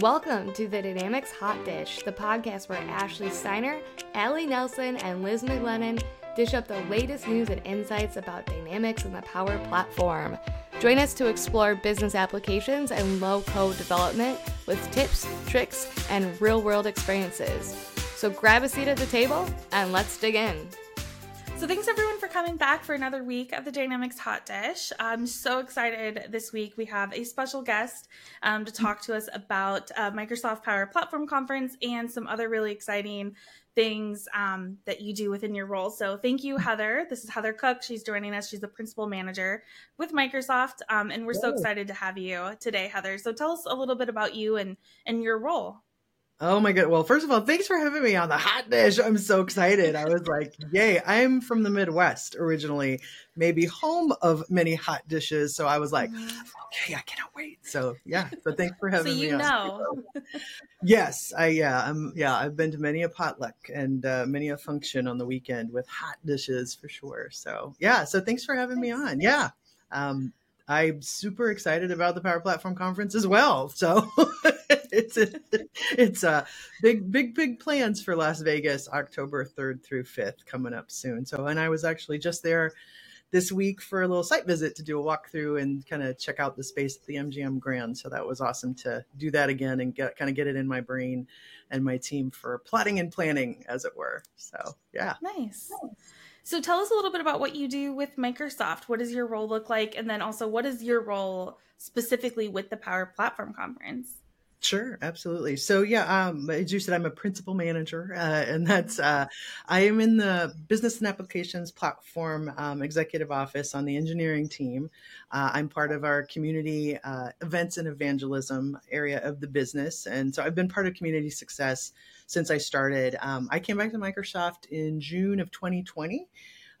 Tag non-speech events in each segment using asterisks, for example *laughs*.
Welcome to the Dynamics Hot Dish, the podcast where Ashley Steiner, Allie Nelson, and Liz McLennan dish up the latest news and insights about Dynamics and the Power Platform. Join us to explore business applications and low code development with tips, tricks, and real world experiences. So grab a seat at the table and let's dig in. So, thanks everyone for coming back for another week of the Dynamics Hot Dish. I'm so excited this week. We have a special guest um, to talk to us about uh, Microsoft Power Platform Conference and some other really exciting things um, that you do within your role. So, thank you, Heather. This is Heather Cook. She's joining us. She's the principal manager with Microsoft, um, and we're so excited to have you today, Heather. So, tell us a little bit about you and and your role. Oh my god. Well, first of all, thanks for having me on the hot dish. I'm so excited. I was like, yay. I'm from the Midwest originally, maybe home of many hot dishes. So I was like, mm-hmm. okay, I cannot wait. So yeah. So thanks for having me. so you me know. *laughs* yes, I yeah, I'm yeah, I've been to many a potluck and uh, many a function on the weekend with hot dishes for sure. So yeah, so thanks for having me on. Yeah. Um, I'm super excited about the Power Platform Conference as well. So *laughs* *laughs* it's it's a big big big plans for Las Vegas, October 3rd through 5th coming up soon. So and I was actually just there this week for a little site visit to do a walkthrough and kind of check out the space at the MGM Grand. So that was awesome to do that again and get kind of get it in my brain and my team for plotting and planning, as it were. So yeah, nice. So tell us a little bit about what you do with Microsoft. What does your role look like? And then also, what is your role specifically with the Power Platform Conference? Sure, absolutely. So yeah, um, as you said, I'm a principal manager, uh, and that's uh, I am in the business and applications platform um, executive office on the engineering team. Uh, I'm part of our community uh, events and evangelism area of the business, and so I've been part of community success since I started. Um, I came back to Microsoft in June of 2020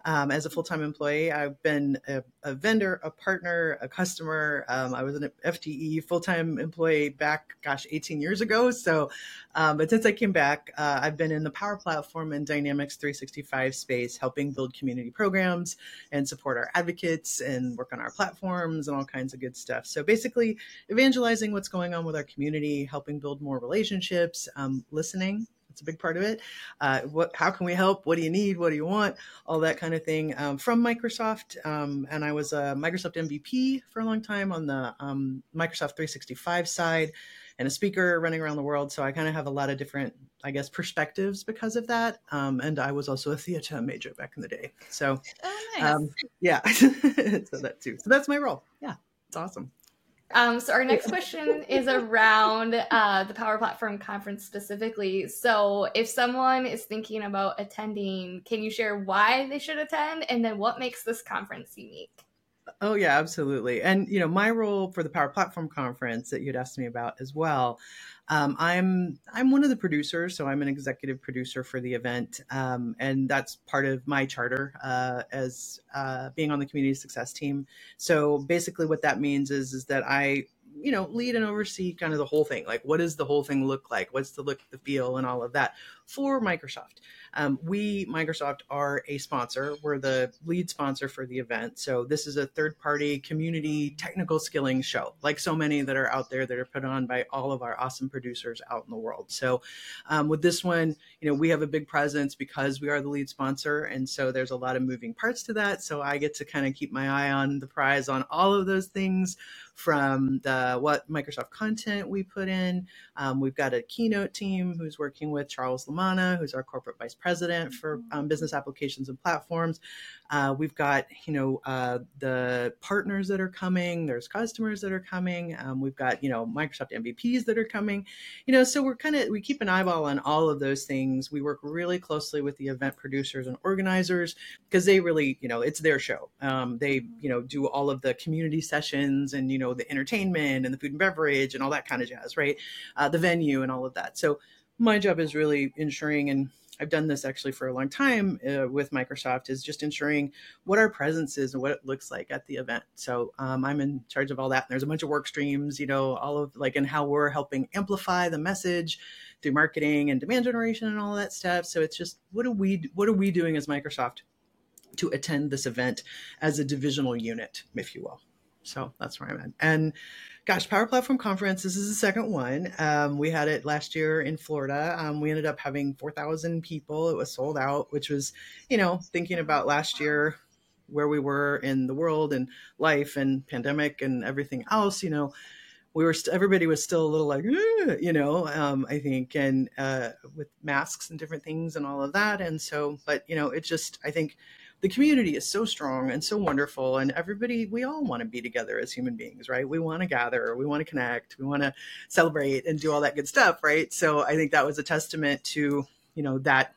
um, as a full time employee. I've been a, a, vendor, a partner, a customer. Um, I was an FTE full time employee back, gosh, 18 years ago. So, um, but since I came back, uh, I've been in the Power Platform and Dynamics 365 space, helping build community programs and support our advocates and work on our platforms and all kinds of good stuff. So, basically, evangelizing what's going on with our community, helping build more relationships, um, listening it's a big part of it. Uh, what, how can we help? What do you need? What do you want? All that kind of thing um, from Microsoft. Um, and I was a Microsoft MVP for a long time on the um, Microsoft 365 side and a speaker running around the world. So I kind of have a lot of different, I guess, perspectives because of that. Um, and I was also a theater major back in the day. So, oh, nice. um, yeah, *laughs* so that too. So that's my role. Yeah, it's awesome. Um, so our next *laughs* question is around uh, the Power Platform conference specifically. So if someone is thinking about attending, can you share why they should attend, and then what makes this conference unique? Oh yeah, absolutely. And you know, my role for the Power Platform conference that you'd asked me about as well. Um, I'm I'm one of the producers, so I'm an executive producer for the event, um, and that's part of my charter uh, as uh, being on the community success team. So basically, what that means is is that I you know lead and oversee kind of the whole thing like what does the whole thing look like what's the look the feel and all of that for microsoft. Um, we microsoft are a sponsor. We're the lead sponsor for the event. So this is a third party community technical skilling show like so many that are out there that are put on by all of our awesome producers out in the world. So um, with this one you know we have a big presence because we are the lead sponsor and so there's a lot of moving parts to that. So i get to kind of keep my eye on the prize on all of those things from the what Microsoft content we put in. Um, we've got a keynote team who's working with Charles Who's our corporate vice president for um, business applications and platforms. Uh, we've got you know uh, the partners that are coming. There's customers that are coming. Um, we've got you know Microsoft MVPs that are coming. You know, so we're kind of we keep an eyeball on all of those things. We work really closely with the event producers and organizers because they really you know it's their show. Um, they you know do all of the community sessions and you know know the entertainment and the food and beverage and all that kind of jazz right uh, the venue and all of that so my job is really ensuring and I've done this actually for a long time uh, with Microsoft is just ensuring what our presence is and what it looks like at the event. So um, I'm in charge of all that. And there's a bunch of work streams, you know, all of like, and how we're helping amplify the message through marketing and demand generation and all that stuff. So it's just, what are we, what are we doing as Microsoft to attend this event as a divisional unit, if you will? So that's where I'm at. And gosh, Power Platform Conference, this is the second one. Um, we had it last year in Florida. Um, we ended up having 4,000 people. It was sold out, which was, you know, thinking about last year, where we were in the world and life and pandemic and everything else, you know, we were st- everybody was still a little like you know um, i think and uh, with masks and different things and all of that and so but you know it just i think the community is so strong and so wonderful and everybody we all want to be together as human beings right? We want to gather we want to connect we want to celebrate and do all that good stuff right? So i think that was a testament to you know that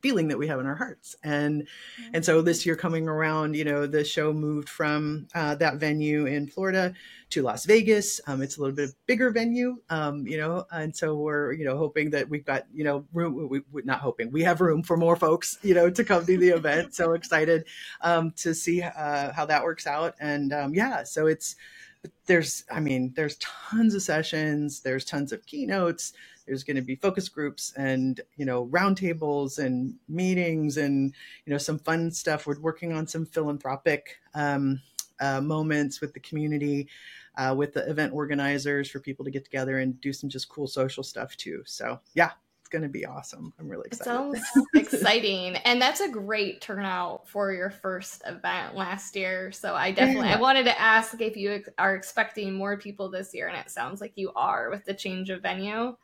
feeling that we have in our hearts. And mm-hmm. and so this year coming around you know the show moved from uh, that venue in florida to las vegas. Um, it's a little bit bigger venue um, you know and so we're you know hoping that we've got you know room we, we not hoping we have room for more folks you know to come to the event. So excited um, to see uh, how that works out. And um, yeah so it's there's i mean there's tons of sessions there's tons of keynotes there's going to be focus groups and you know roundtables and meetings and you know some fun stuff. We're working on some philanthropic um, uh, moments with the community uh, with the event organizers for people to get together and do some just cool social stuff too. So yeah it's going to be awesome. I'm really excited. it sounds *laughs* exciting and that's a great turnout for your first event last year. So i definitely yeah. i wanted to ask if you are expecting more people this year and it sounds like you are with the change of venue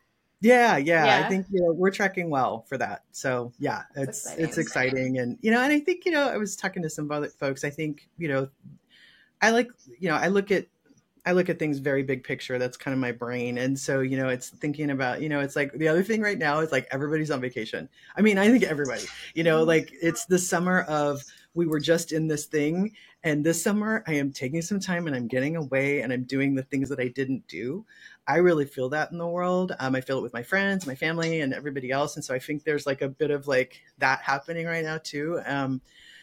yeah, yeah, yeah, I think you know we're tracking well for that. So yeah, it's exciting. it's exciting, and you know, and I think you know I was talking to some other folks. I think you know, I like you know I look at I look at things very big picture. That's kind of my brain. And so, you know, it's thinking about, you know, it's like the other thing right now is like everybody's on vacation. I mean, I think everybody, you know, mm-hmm. like it's the summer of we were just in this thing. And this summer I am taking some time and I'm getting away and I'm doing the things that I didn't do. I really feel that in the world. Um, I feel it with my friends, my family, and everybody else. And so I think there's like a bit of like that happening right now too. Um,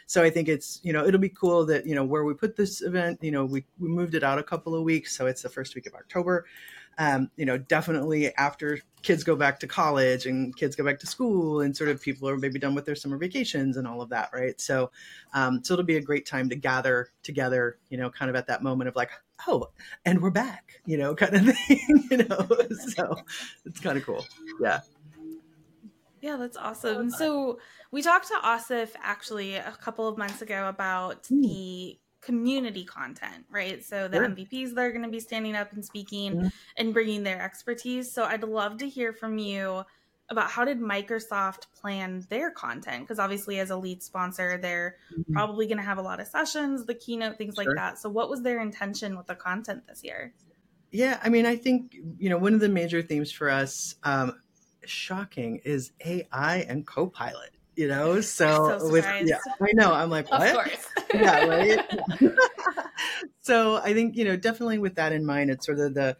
so I think it's you know it'll be cool that you know where we put this event. You know we we moved it out a couple of weeks, so it's the first week of October. Um, you know, definitely after kids go back to college and kids go back to school and sort of people are maybe done with their summer vacations and all of that, right? So, um, so it'll be a great time to gather together, you know, kind of at that moment of like, oh, and we're back, you know, *laughs* kind of thing, you know. so it's kind of cool. Yeah. Yeah, that's awesome. So we talked to Asif actually a couple of months ago about mm. the community content, right? So the sure. MVPs that are going to be standing up and speaking mm. and bringing their expertise. So I'd love to hear from you about how did Microsoft plan their content? Because obviously, as a lead sponsor, they're mm-hmm. probably going to have a lot of sessions, the keynote, things sure. like that. So, what was their intention with the content this year? Yeah, I mean, I think you know one of the major themes for us, um, shocking, is AI and Copilot you know? *laughs* So, so with yeah i know i'm like what? *laughs* yeah right? *laughs* So i think you know definitely with that in mind it's sort of the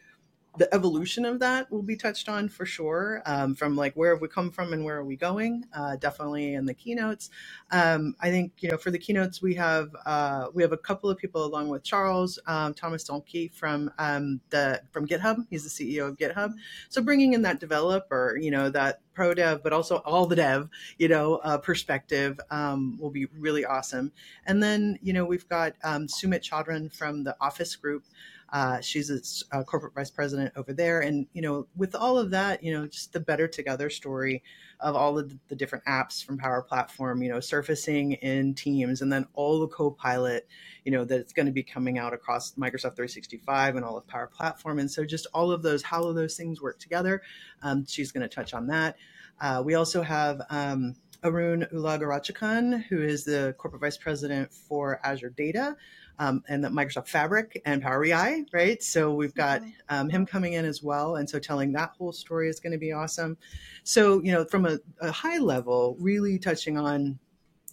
the evolution of that will be touched on for sure um, from like where have we come from and where are we going uh, definitely in the keynotes. Um, i think you know for the keynotes we have uh, we have a couple of people along with charles um, thomas dohmke from um, the from github. He's the ceo of github. So bringing in that developer you know that pro dev but also all the dev you know uh, perspective um, will be really awesome. And then you know we've got um, sumit chauhan from the office group uh, she's a, a, corporate vice president over there. And, you know, with all of that, you know, just the better together story of all of the different apps from Power Platform, you know, surfacing in Teams and then all the co-pilot, you know, that's going to be coming out across Microsoft 365 and all of Power Platform. And so just all of those, how those things work together. Um, she's going to touch on that. Uh, we also have um, Arun Ulagaratchagan, who is the corporate vice president for Azure Data um, and the Microsoft Fabric and Power BI, right? So we've got um, him coming in as well. And so telling that whole story is going to be awesome. So, you know, from a, a high level, really touching on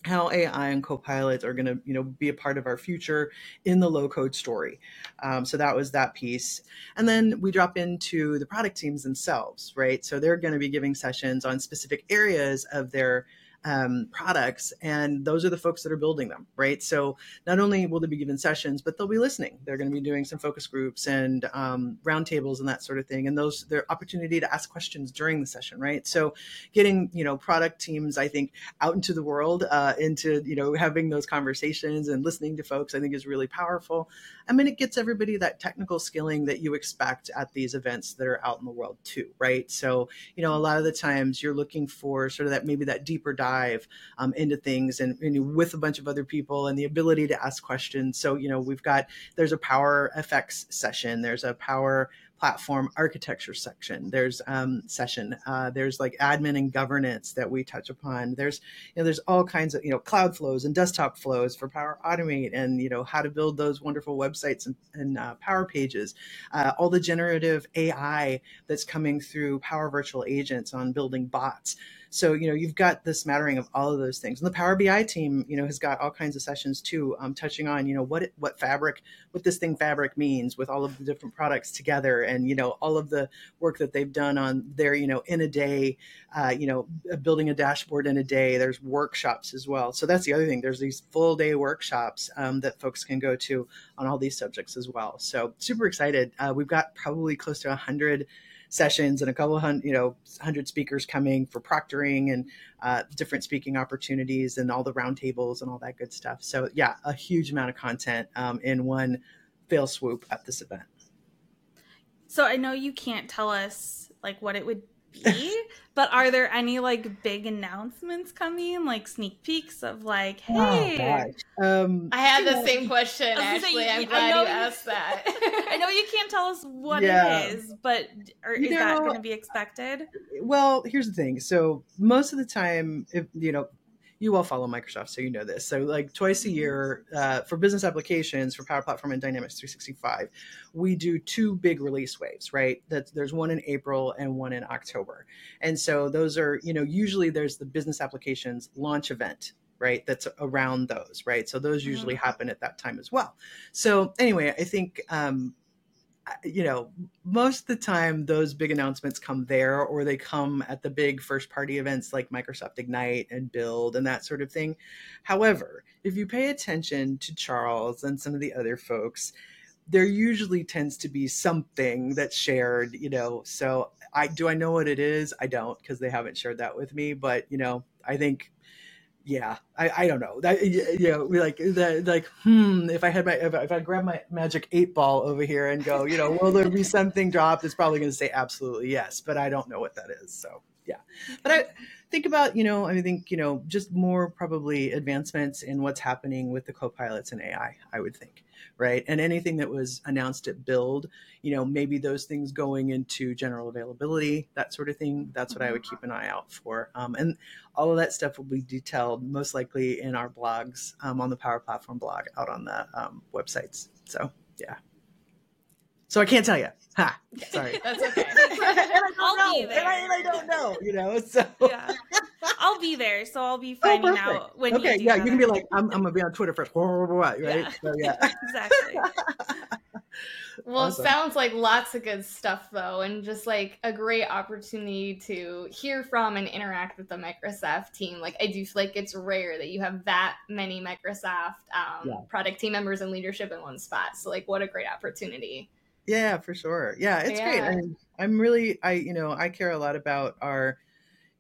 how AI and Copilot are going to, you know, be a part of our future in the low code story. Um, so that was that piece, and then we drop into the product teams themselves, right? So they're going to be giving sessions on specific areas of their um, products and those are the folks that are building them right? So not only will they be given sessions but they'll be listening. They're going to be doing some focus groups and um, roundtables and that sort of thing and those their opportunity to ask questions during the session right? So getting you know product teams i think out into the world uh, into you know having those conversations and listening to folks i think is really powerful. I mean it gets everybody that technical skilling that you expect at these events that are out in the world too right? So you know a lot of the times you're looking for sort of that maybe that deeper dive dive um, into things and, and, with a bunch of other people and the ability to ask questions. So, you know, we've got, there's a power Fx session, there's a power platform architecture section there's um, session uh, there's like admin and governance that we touch upon. There's you know there's all kinds of you know cloud flows and desktop flows for power automate and you know how to build those wonderful websites and, and uh, power pages. Uh, all the generative ai that's coming through power virtual agents on building bots so, you know, you've got this smattering of all of those things. And the Power BI team, you know, has got all kinds of sessions too, um, touching on, you know, what, what fabric, what this thing fabric means with all of the different products together and, you know, all of the work that they've done on their, you know, in a day, uh, you know, building a dashboard in a day. There's workshops as well. So that's the other thing. There's these full day workshops um, that folks can go to on all these subjects as well. So super excited. Uh, we've got probably close to a hundred sessions and a couple hundred, you know, hundred speakers coming for proctoring and uh, different speaking opportunities and all the roundtables and all that good stuff. So yeah, a huge amount of content um, in one fail swoop at this event. So I know you can't tell us like what it would be. but are there any like big announcements coming, like sneak peeks of like, oh, hey? Oh, um, I had the same question, Ashley. Say, I'm glad you, you asked that. *laughs* I know you can't tell us what yeah. it is, but are, is know, that going to be expected? Well, here's the thing. So most of the time, if you know, you all follow Microsoft, so you know this. So, like twice a year uh, for business applications for Power Platform and Dynamics 365, we do two big release waves, right? That there's one in April and one in October, and so those are you know usually there's the business applications launch event right that's around those right so those usually mm-hmm. happen at that time as well so anyway i think um, you know, most of the time those big announcements come there or they come at the big first party events like Microsoft Ignite and Build and that sort of thing. However, if you pay attention to Charles and some of the other folks, there usually tends to be something that's shared, you know. So I do I know what it is? I don't because they haven't shared that with me, but you know, I think yeah, I, I don't know. That you know like that like hmm if I had my if I, if I grab my magic eight ball over here and go you know will there be something dropped? It's probably going to say absolutely yes but I don't know what that is so yeah. But I think about you know I think you know just more probably advancements in what's happening with the co-pilots and AI I would think right? And anything that was announced at build, you know, maybe those things going into general availability, that sort of thing. That's what I would keep an eye out for. Um, and all of that stuff will be detailed most likely in our blogs um, on the Power Platform blog out on the um, websites. So, yeah. So I can't tell you. Ha. Sorry. *laughs* That's okay. *laughs* and I don't I'll know. Be there. And I, and I, don't know. You know. *laughs* So yeah. I'll be there, so I'll be oh, finding oh, out when. You're okay. yeah, you can be like, I'm, I'm gonna be on Twitter first, right? Yeah. So, yeah. exactly. Well, awesome. it sounds like lots of good stuff, though, and just like a great opportunity to hear from and interact with the Microsoft team. Like, I do feel like it's rare that you have that many Microsoft um, yeah. product team members and leadership in one spot. So, like, what a great opportunity! Yeah, for sure. Yeah, it's yeah. great. I mean, I'm really, I, you know, I care a lot about our,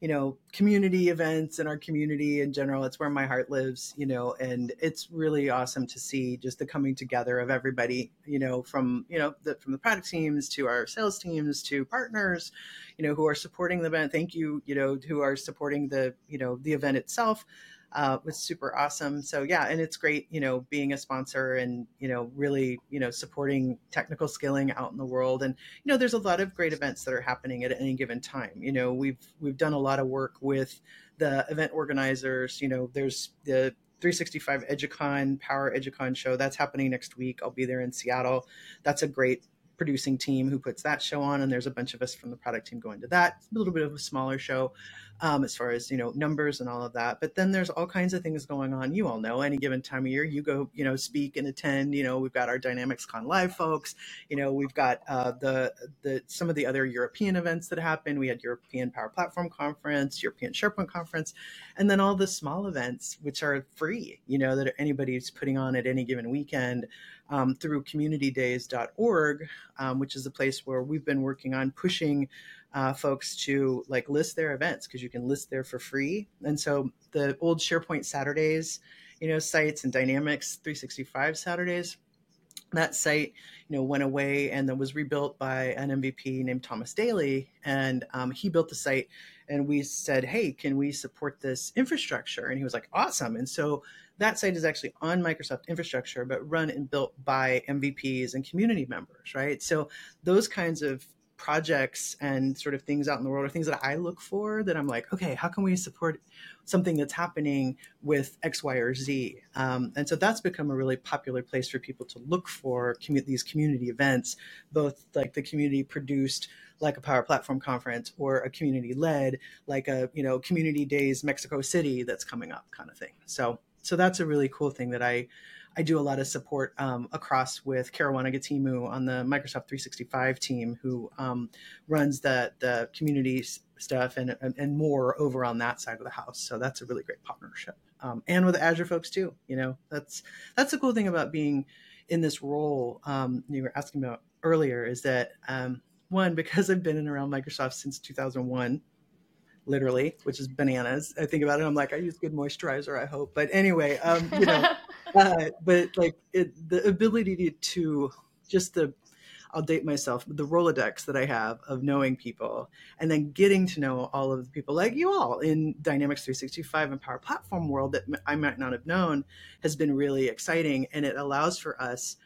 you know, community events and our community in general. It's where my heart lives, you know, and it's really awesome to see just the coming together of everybody, you know, from, you know, the, from the product teams to our sales teams to partners, you know, who are supporting the event. Thank you, you know, who are supporting the, you know, the event itself uh, was super awesome. So yeah, and it's great, you know, being a sponsor and you know really you know supporting technical skilling out in the world. And you know, there's a lot of great events that are happening at any given time. You know, we've we've done a lot of work with the event organizers. You know, there's the 365 EDUCON Power EDUCON show that's happening next week. I'll be there in Seattle. That's a great producing team who puts that show on, and there's a bunch of us from the product team going to that. It's a little bit of a smaller show um, as far as you know numbers and all of that. But then there's all kinds of things going on. You all know any given time of year, you go you know speak and attend. You know we've got our Dynamics Con Live folks. You know we've got uh, the the some of the other European events that happen. We had European Power Platform Conference, European SharePoint Conference, and then all the small events which are free. You know that anybody's putting on at any given weekend. Um, through communitydays.org, um, which is a place where we've been working on pushing uh, folks to like list their events because you can list there for free. And so the old SharePoint Saturdays, you know, sites and Dynamics 365 Saturdays, that site, you know, went away and then was rebuilt by an MVP named Thomas Daly, and um, he built the site. And we said, "Hey, can we support this infrastructure?" And he was like, "Awesome!" And so that site is actually on Microsoft infrastructure, but run and built by MVPs and community members, right? So those kinds of projects and sort of things out in the world or things that I look for that I'm like, okay, how can we support something that's happening with X, Y, or Z? Um, and so that's become a really popular place for people to look for commu- these community events, both like the community produced like a power platform conference or a community led like a you know community days mexico city that's coming up kind of thing so so that's a really cool thing that i I do a lot of support um, across with Karuana Gatimu on the Microsoft 365 team, who um, runs the the community stuff and, and more over on that side of the house. So that's a really great partnership, um, and with Azure folks too. You know, that's that's the cool thing about being in this role. Um, you were asking about earlier is that um, one because I've been in around Microsoft since 2001 literally, which is bananas. I think about it. I'm like, I use good moisturizer, I hope. But anyway, um, you know, uh, but like it, the ability to, just the, I'll date myself, the Rolodex that I have of knowing people and then getting to know all of the people like you all in Dynamics 365 and Power Platform world that I might not have known has been really exciting. And it allows for us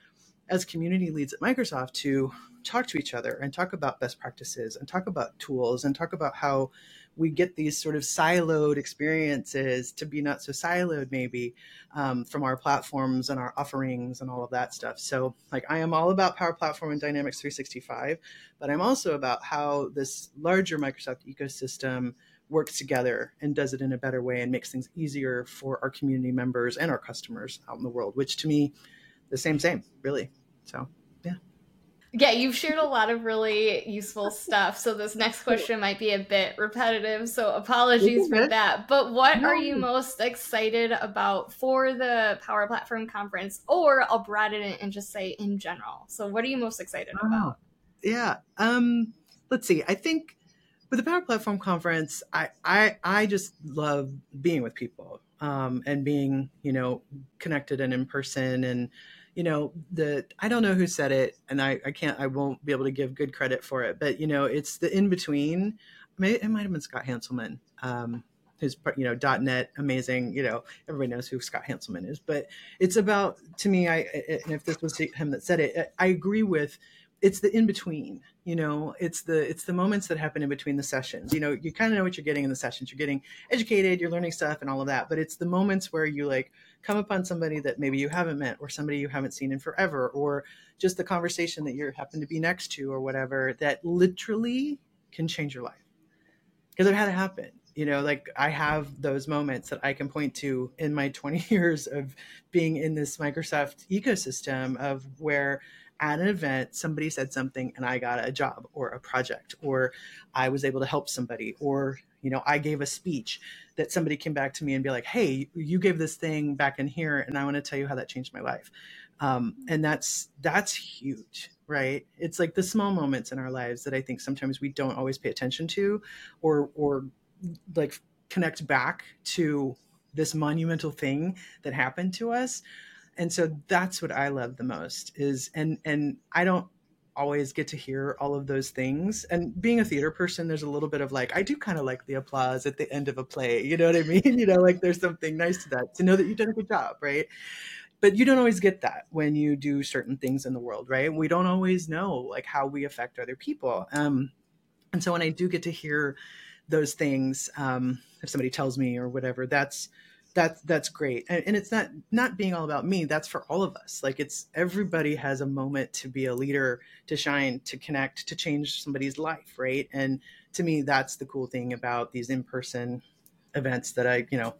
as community leads at Microsoft to talk to each other and talk about best practices and talk about tools and talk about how we get these sort of siloed experiences to be not so siloed maybe um, from our platforms and our offerings and all of that stuff. So like i am all about power platform and dynamics 365 but i'm also about how this larger microsoft ecosystem works together and does it in a better way and makes things easier for our community members and our customers out in the world which to me the same same really. So yeah, you've shared a lot of really useful stuff. So this next question might be a bit repetitive. So apologies for that. But what no. are you most excited about for the Power Platform Conference? Or I'll broaden it and just say in general. So what are you most excited about? Yeah. Um, let's see. I think with the Power Platform Conference, I I, I just love being with people um, and being, you know, connected and in person and you know the i don't know who said it and i i can't i won't be able to give good credit for it but you know it's the in between it might have been scott hanselman um who's you know dot net amazing you know everybody knows who scott hanselman is but it's about to me i and if this was him that said it i agree with it's the in between you know it's the it's the moments that happen in between the sessions. You know you kind of know what you're getting in the sessions. You're getting educated you're learning stuff and all of that but it's the moments where you like come upon somebody that maybe you haven't met or somebody you haven't seen in forever or just the conversation that you happen to be next to or whatever that literally can change your life. Because i've had it happen you know like i have those moments that i can point to in my *laughs* 20 years of being in this microsoft ecosystem of where at an event somebody said something and i got a job or a project or i was able to help somebody or you know i gave a speech that somebody came back to me and be like hey you gave this thing back in here and i want to tell you how that changed my life. Um, and that's that's huge right? It's like the small moments in our lives that i think sometimes we don't always pay attention to or or like connect back to this monumental thing that happened to us. And so that's what i love the most is and and i don't always get to hear all of those things. And being a theater person there's a little bit of like i do kind of like the applause at the end of a play *laughs* you know what i mean? You know like there's something nice to that to know that you've done a good job right? But you don't always get that when you do certain things in the world right? We don't always know like how we affect other people. Um and so when i do get to hear those things um if somebody tells me or whatever that's that's that's great. And, and, it's not not being all about me that's for all of us. Like it's everybody has a moment to be a leader to shine to connect to change somebody's life right? And to me that's the cool thing about these in-person events that i you know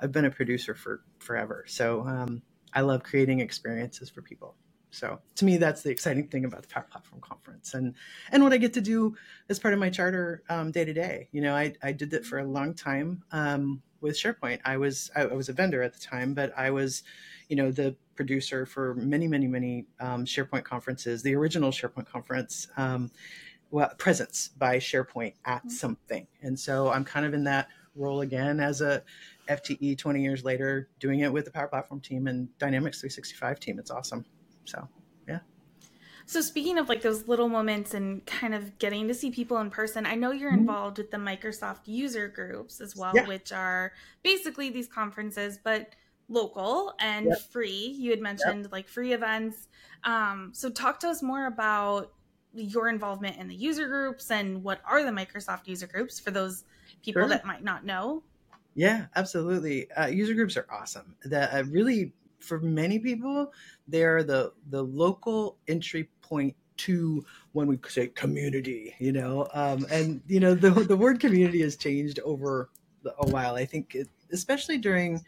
i've been a producer for forever. So um, i love creating experiences for people. So to me that's the exciting thing about the power platform conference and and what i get to do as part of my charter um, day to day. You know I, I did that for a long time. Um, with SharePoint. I was I, was a vendor at the time, but I was, you know, the producer for many, many, many um, SharePoint conferences. The original SharePoint conference, um, well, presence by SharePoint at mm-hmm. something, and so I'm kind of in that role again as a FTE 20 years later, doing it with the Power Platform team and Dynamics 365 team. It's awesome. So so speaking of like those little moments and kind of getting to see people in person, I know you're mm-hmm. involved with the Microsoft user groups as well, yeah. which are basically these conferences, but local and yep. free. You had mentioned yep. like free events. Um, so talk to us more about your involvement in the user groups and what are the Microsoft user groups for those people sure. that might not know. Yeah, absolutely. Uh, user groups are awesome. That uh, really, for many people, they're the the local entry point to when we say community, you know, um, and you know the the word community has changed over a while. I think, it, especially during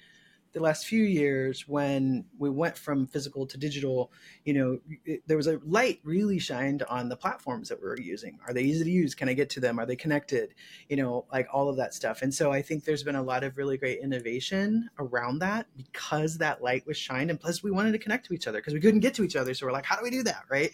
the last few years when we went from physical to digital you know it, there was a light really shined on the platforms that we were using. Are they easy to use? Can i get to them? Are they connected? You know like all of that stuff. And so i think there's been a lot of really great innovation around that because that light was shined and plus we wanted to connect to each other because we couldn't get to each other. So we're like how do we do that? Right?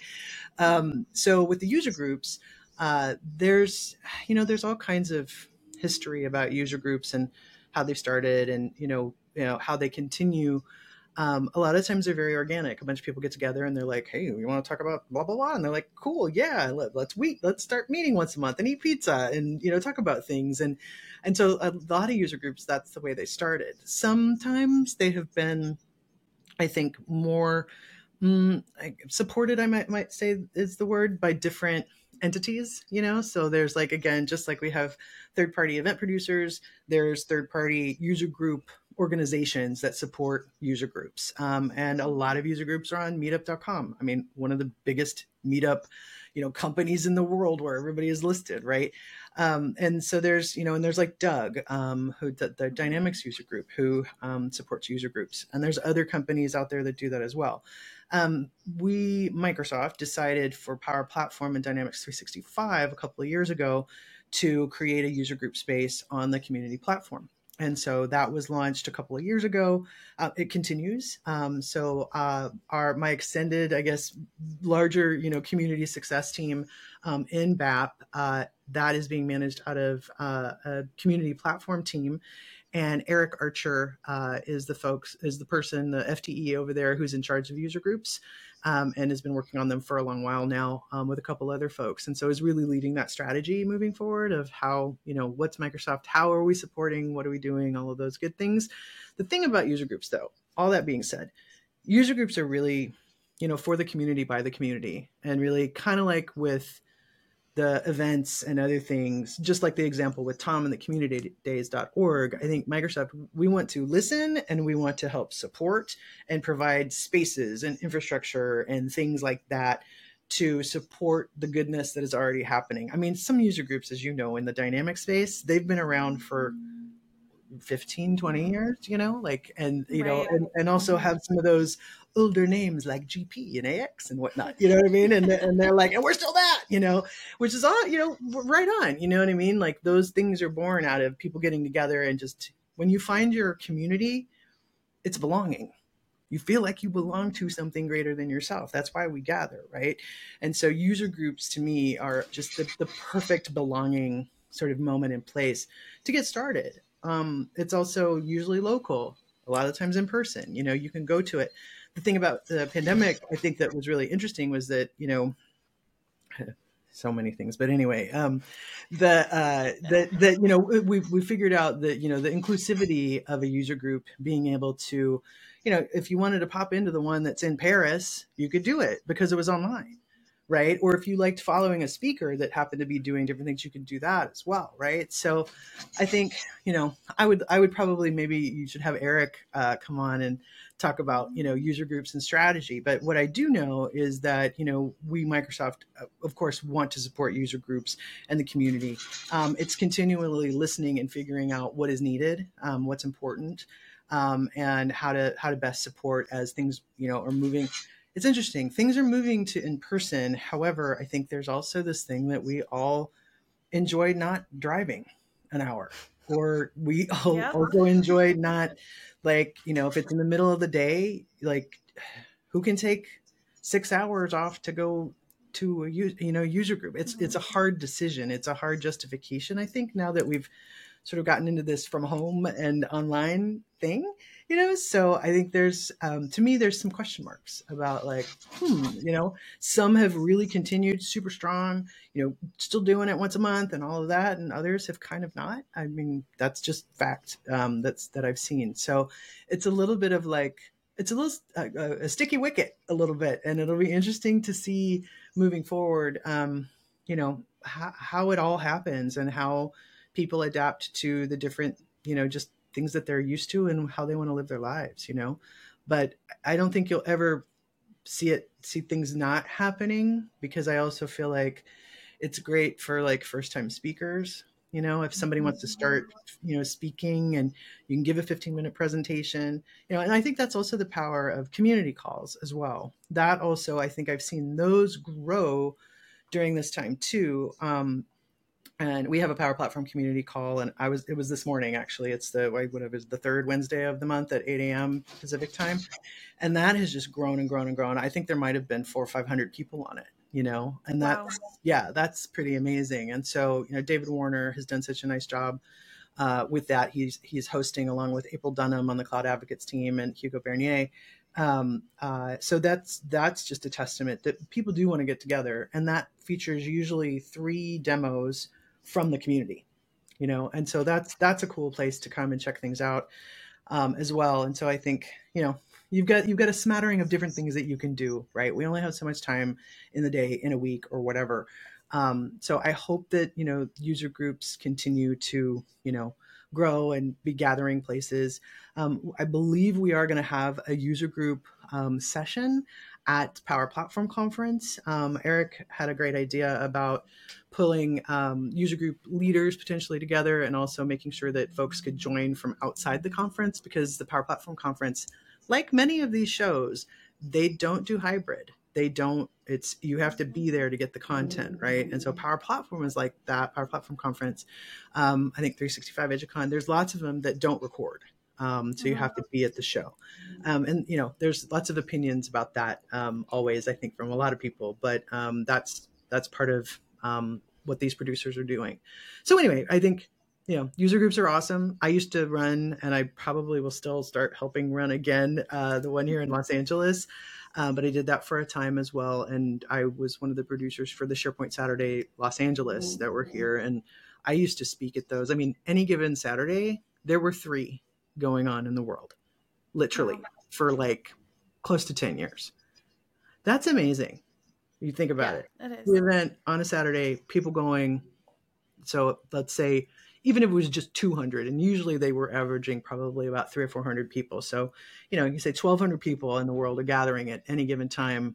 Um, so with the user groups uh, there's you know there's all kinds of history about user groups and how they started and you know you know how they continue um, a lot of times they're very organic. A bunch of people get together and they're like, "Hey, we want to talk about blah blah blah," and they're like, "Cool, yeah, let, us meet, let's start meeting once a month and eat pizza and you know talk about things." And and so a lot of user groups, that's the way they started. Sometimes they have been, I think, more mm, supported. I might might say is the word by different entities. You know, so there's like again, just like we have third party event producers, there's third party user group organizations that support user groups. Um, and a lot of user groups are on meetup.com. I mean, one of the biggest meetup, you know, companies in the world where everybody is listed, right? Um, and so there's, you know, and there's like DUG, um, who the, the, Dynamics user group, who um, supports user groups, and there's other companies out there that do that as well. Um, we Microsoft decided for Power Platform and Dynamics 365 a couple of years ago to create a user group space on the community platform and so that was launched a couple of years ago. Uh, it continues. Um, so uh, our my extended, I guess, larger you know community success team um, in BAP uh, that is being managed out of uh, a community platform team, and Eric Archer uh, is the folks is the person the FTE over there who's in charge of user groups um, and has been working on them for a long while now um, with a couple other folks. And so is really leading that strategy moving forward of how, you know, what's Microsoft, how are we supporting, what are we doing, all of those good things. The thing about user groups, though, all that being said, user groups are really, you know, for the community by the community and really kind of like with the events and other things, just like the example with Tom and the communitydays.org, I think Microsoft, we want to listen and we want to help support and provide spaces and infrastructure and things like that to support the goodness that is already happening. I mean, some user groups, as you know, in the dynamic space, they've been around for 15 20 years you know like and you right. know and, and also mm-hmm. have some of those older names like gp and ax and whatnot you know what i mean? And, and they're like and we're still that you know which is all you know right on you know what i mean? Like those things are born out of people getting together and just when you find your community it's belonging. You feel like you belong to something greater than yourself. That's why we gather right? And so user groups to me are just the, the perfect belonging sort of moment in place to get started um, it's also usually local, a lot of times in person. You know, you can go to it. The thing about the pandemic, I think that was really interesting was that, you know, *laughs* so many things, but anyway, um, the, uh, that, that, you know, we, we figured out that, you know, the inclusivity of a user group being able to, you know, if you wanted to pop into the one that's in Paris, you could do it because it was online right? Or if you liked following a speaker that happened to be doing different things, you could do that as well, right? So I think, you know, I would I would probably maybe you should have Eric uh, come on and talk about, you know, user groups and strategy. But what I do know is that, you know, we Microsoft, uh, of course, want to support user groups and the community. Um, it's continually listening and figuring out what is needed, um, what's important. Um, and how to how to best support as things you know are moving it's interesting. Things are moving to in person. However, I think there's also this thing that we all enjoy not driving an hour, or we *laughs* all yep. also enjoy not like you know if it's in the middle of the day, like who can take six hours off to go to a you know user group? It's it's a mm-hmm. hard decision. It's a hard justification. I think now that we've sort of gotten into this from home and online thing you know? So i think there's um, to me there's some question marks about like hmm you know? Some have really continued super strong you know still doing it once a month and all of that and others have kind of not. I mean that's just fact um, that's that i've seen. So it's a little bit of like it's a little uh, a sticky wicket a little bit and it'll be interesting to see moving forward um, you know how it all happens and how people adapt to the different you know just things that they're used to and how they want to live their lives, you know. But I don't think you'll ever see it see things not happening because I also feel like it's great for like first time speakers you know if somebody wants to start you know speaking and you can give a 15 minute presentation you know and i think that's also the power of community calls as well that also i think i've seen those grow during this time too um, and we have a power platform community call and i was it was this morning actually. It's the whatever the third wednesday of the month at 8 a.m pacific time. And that has just grown and grown and grown. I think there might have been four or five hundred people on it you know? And that wow. yeah that's pretty amazing. And so you know david warner has done such a nice job uh, with that. He's he's hosting along with april dunnam on the cloud advocates team and hugo bernier. Um, uh, so that's that's just a testament that people do want to get together and that features usually three demos from the community you know? And so that's that's a cool place to come and check things out um, as well. And so i think you know you've got you've got a smattering of different things that you can do right? We only have so much time in the day in a week or whatever. Um, so i hope that you know user groups continue to you know grow and be gathering places. Um, i believe we are going to have a user group um, session at Power Platform Conference. Um, Eric had a great idea about pulling um, user group leaders potentially together and also making sure that folks could join from outside the conference because the Power Platform Conference, like many of these shows, they don't do hybrid. They don't, it's, you have to be there to get the content, right? And so Power Platform is like that, Power Platform Conference. Um, I think 365 EduCon, there's lots of them that don't record. Um, so you have to be at the show. Um, and, you know, there's lots of opinions about that um, always, I think, from a lot of people, but um, that's, that's part of um, what these producers are doing. So anyway, I think, you know, user groups are awesome. I used to run, and I probably will still start helping run again, uh, the one here in Los Angeles. Um, but I did that for a time as well. And I was one of the producers for the SharePoint Saturday Los Angeles that were here. And I used to speak at those. I mean, any given Saturday, there were three going on in the world, literally, for like close to 10 years. That's amazing. You think about yeah, it. The event on a Saturday, people going. So let's say, even if it was just 200, and usually they were averaging probably about three or 400 people. So, you know, you say 1,200 people in the world are gathering at any given time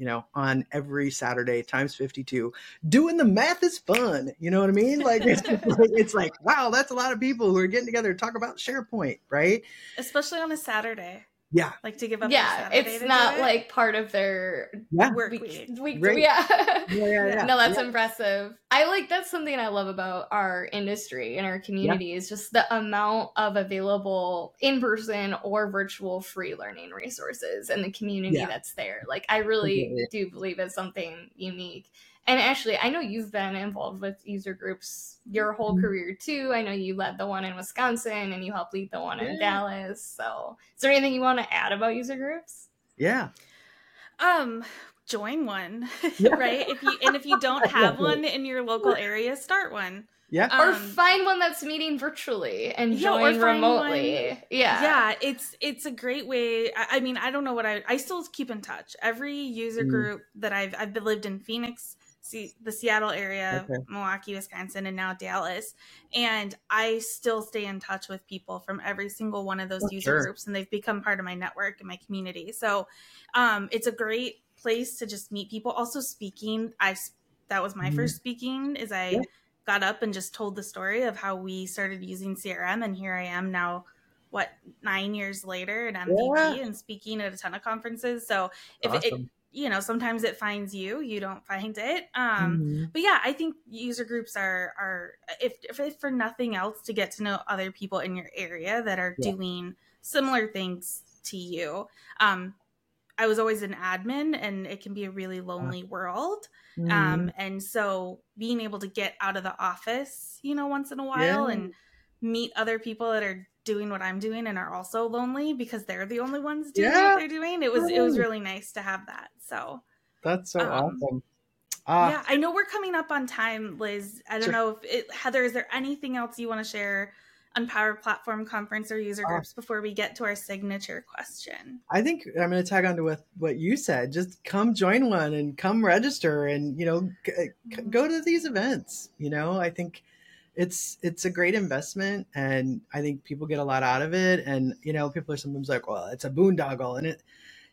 you know, on every Saturday times 52. Doing the math is fun. You know what I mean? Like it's, like, *laughs* it's like, wow, that's a lot of people who are getting together to talk about SharePoint, right? Especially on a Saturday. Yeah. Like to give up. Yeah, it's not it? like part of their yeah. work week. week. Yeah. *laughs* yeah. yeah, yeah, No, that's impressive. I like that's something I love about our industry and our community is just the amount of available in person or virtual free learning resources and the community that's there. Like I really do believe it's something unique. And actually, I know you've been involved with user groups your whole mm-hmm. career too. I know you led the one in Wisconsin and you helped lead the one yeah. in Dallas. So, is there anything you want to add about user groups? Yeah. Um, join one, *laughs* yeah. right? If you and if you don't *laughs* have one in your local area, start one. Yeah. or Um, find one that's meeting virtually and Yeah, or join find remotely. one- Yeah. yeah it's it's a great way I, I mean i don't know what i i still keep in touch every user Mm. group that i've i've lived in phoenix see the seattle area Okay. milwaukee wisconsin and now dallas and i still stay in touch with people from every single one of those Oh, user sure. groups and they've become part of my network and my community so um it's a great place to just meet people also speaking I that was my Mhm. first speaking is i Yeah. got up and just told the story of how we started using crm and here i am now what nine years later at MVP Yeah. and speaking at a ton of conferences. So if it, Awesome. You know, sometimes it finds you, you don't find it. Um, Mhm. but yeah, I think user groups are are if, if for nothing else to get to know other people in your area that are Yeah. doing similar things to you. Um, I was always an admin, and it can be a really lonely world. Mhm. Um, and so being able to get out of the office, you know, once in a while Yeah. and meet other people that are doing what I'm doing and are also lonely because they're the only ones doing Yeah. what they're doing. It was it was really nice to have that. So That's so um, awesome. Ah, yeah, I know we're coming up on time, Liz. I don't Sure. know if it, Heather, is there anything else you want to share on Power Platform Conference or user Ah. groups before we get to our signature question? I think I'm going to tag on to what, what you said. Just come join one and come register and, you know, g- g- go to these events. You know, I think it's it's a great investment and I think people get a lot out of it. And, you know, people are sometimes like, well, it's a boondoggle. And it,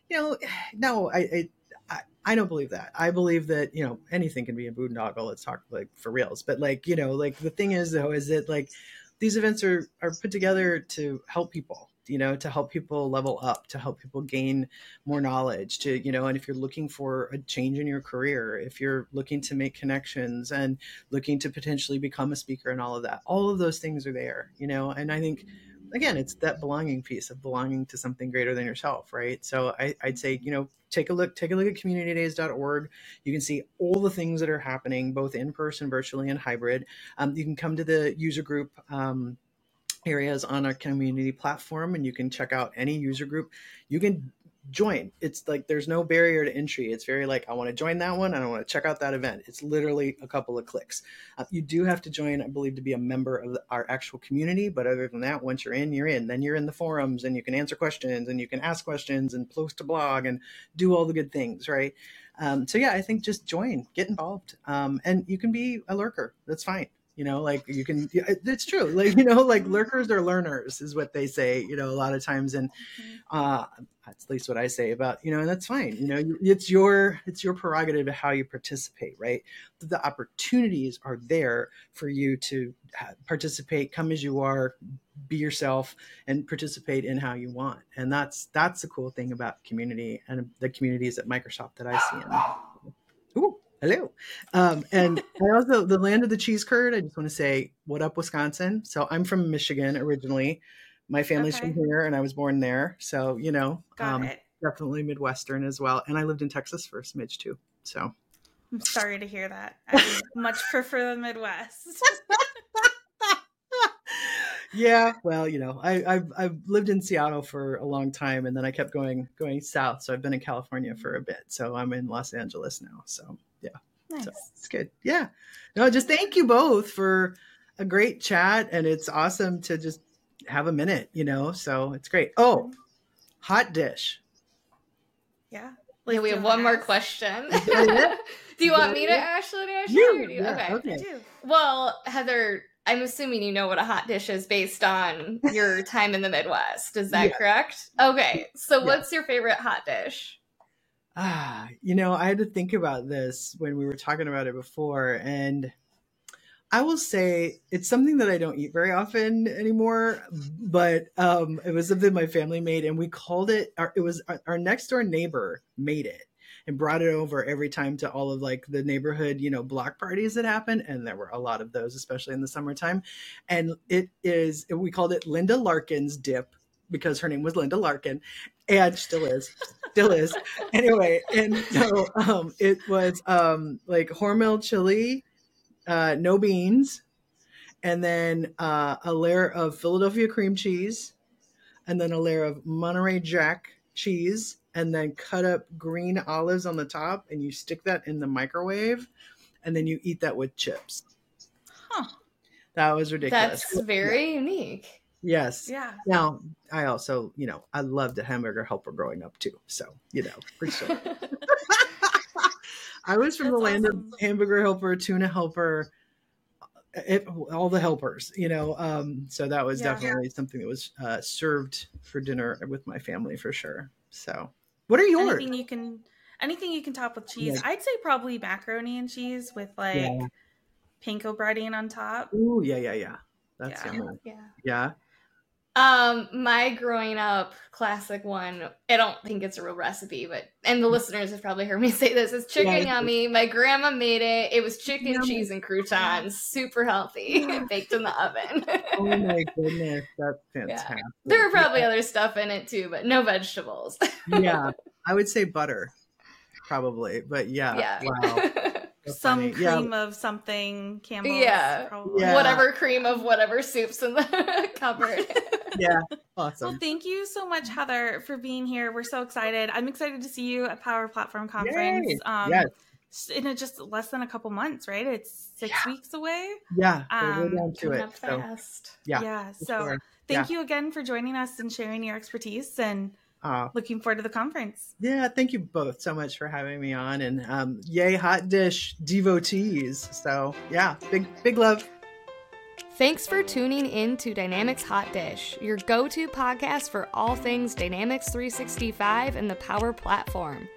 you know, *sighs* no, I, I, I, don't believe that. I believe that, you know, anything can be a boondoggle. Let's talk like for reals. But like, you know, like the thing is though, is that like these events are, are put together to help people you know to help people level up to help people gain more knowledge to you know and if you're looking for a change in your career if you're looking to make connections and looking to potentially become a speaker and all of that all of those things are there you know? And i think again it's that belonging piece of belonging to something greater than yourself right? So I, i'd say you know take a look take a look at communitydays.org you can see all the things that are happening both in person virtually and hybrid. Um, you can come to the user group um, areas on our community platform and you can check out any user group you can join. It's like there's no barrier to entry. It's very like i want to join that one and i want to check out that event. It's literally a couple of clicks. Uh, you do have to join i believe to be a member of our actual community but other than that once you're in you're in. Then you're in the forums and you can answer questions and you can ask questions and post a blog and do all the good things right? Um, so yeah i think just join get involved um, and you can be a lurker. That's fine you know like you can it's true like *laughs* you know like lurkers are learners is what they say you know a lot of times and uh that's at least what i say about you know and that's fine you know it's your it's your prerogative of how you participate right? The opportunities are there for you to uh, participate come as you are be yourself and participate in how you want and that's that's the cool thing about community and the communities at microsoft that i see in. Ooh, hello um, and I also the land of the cheese curd. I just want to say what up, Wisconsin. So I'm from Michigan originally. My family's Okay. from here, and I was born there. So you know, Got um, it. definitely Midwestern as well. And I lived in Texas for a smidge too. So I'm sorry to hear that. I much prefer the Midwest. *laughs* yeah, well, you know, I, I've I've lived in Seattle for a long time, and then I kept going going south. So I've been in California for a bit. So I'm in Los Angeles now. So yeah. Nice. So it's good. Yeah. No, just thank you both for a great chat. And it's awesome to just have a minute, you know? So it's great. Oh, hot dish. Yeah. Yeah, we have you one more question. *laughs* *laughs* do you want me to it? Ashley to Ashley? You. do you- Yeah, okay. okay. Well, Heather, I'm assuming you know what a hot dish is based on your *laughs* time in the Midwest. Is that Yeah. correct? Okay. So, Yeah. what's your favorite hot dish? Ah, you know, I had to think about this when we were talking about it before. And I will say it's something that I don't eat very often anymore, but um, it was something my family made, and we called it. Our, it was our, our next door neighbor made it and brought it over every time to all of like the neighborhood, you know, block parties that happened, and there were a lot of those, especially in the summertime. And it is we called it Linda Larkin's dip because her name was Linda Larkin, and still is, *laughs* still is. Anyway, and so um, it was um, like Hormel chili uh, no beans, and then uh, a layer of Philadelphia cream cheese, and then a layer of Monterey Jack cheese, and then cut up green olives on the top, and you stick that in the microwave, and then you eat that with chips. Huh. that was ridiculous. That's very yeah. unique. Yes. Yeah. Now, I also, you know, I loved a hamburger helper growing up too. So, you know, for sure. *laughs* I was from That's the land awesome. of hamburger helper, tuna helper, it, all the helpers, you know. Um, so that was yeah. definitely something that was uh, served for dinner with my family for sure. So, what are yours? Anything you can, anything you can top with cheese. Yeah. I'd say probably macaroni and cheese with like yeah. panko breading on top. Ooh, yeah, yeah, yeah. That's yeah. yummy. Yeah. Yeah. Um, my growing up classic one, I don't think it's a real recipe, but and the listeners have probably heard me *laughs* say this, is chicken yeah, yummy. My grandma made it. It was chicken, yummy. cheese, and croutons, *laughs* super healthy, *laughs* baked in the oven. oh my goodness, that's fantastic. Yeah. There are probably yeah. other stuff in it too, but no vegetables. yeah. I would say butter, probably. But yeah. Yeah. Wow. some cream yeah. of something Campbell's. Yeah. yeah. Whatever cream of whatever soups in the cupboard. Yeah. *laughs* Awesome. Well, thank you so much, Heather, for being here. We're so excited. I'm excited to see you at Power Platform Conference. Um, yes. In just less than a couple months, right? It's six yeah. weeks away. Yeah, um, down to it. So, fast. yeah, yeah. So, sure. thank you again for joining us and sharing your expertise. And uh, Looking forward to the conference. Yeah, thank you both so much for having me on, and um, yay, hot dish devotees. So yeah, big big love. Thanks for tuning in to Dynamics Hot Dish, your go to podcast for all things Dynamics 365 and the Power Platform.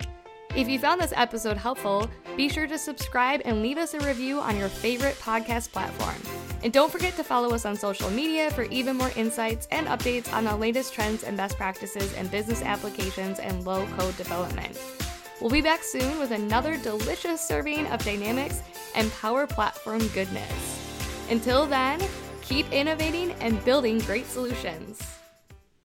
If you found this episode helpful, be sure to subscribe and leave us a review on your favorite podcast platform. And don't forget to follow us on social media for even more insights and updates on the latest trends and best practices in business applications and low code development. We'll be back soon with another delicious serving of Dynamics and Power Platform goodness. Until then, keep innovating and building great solutions.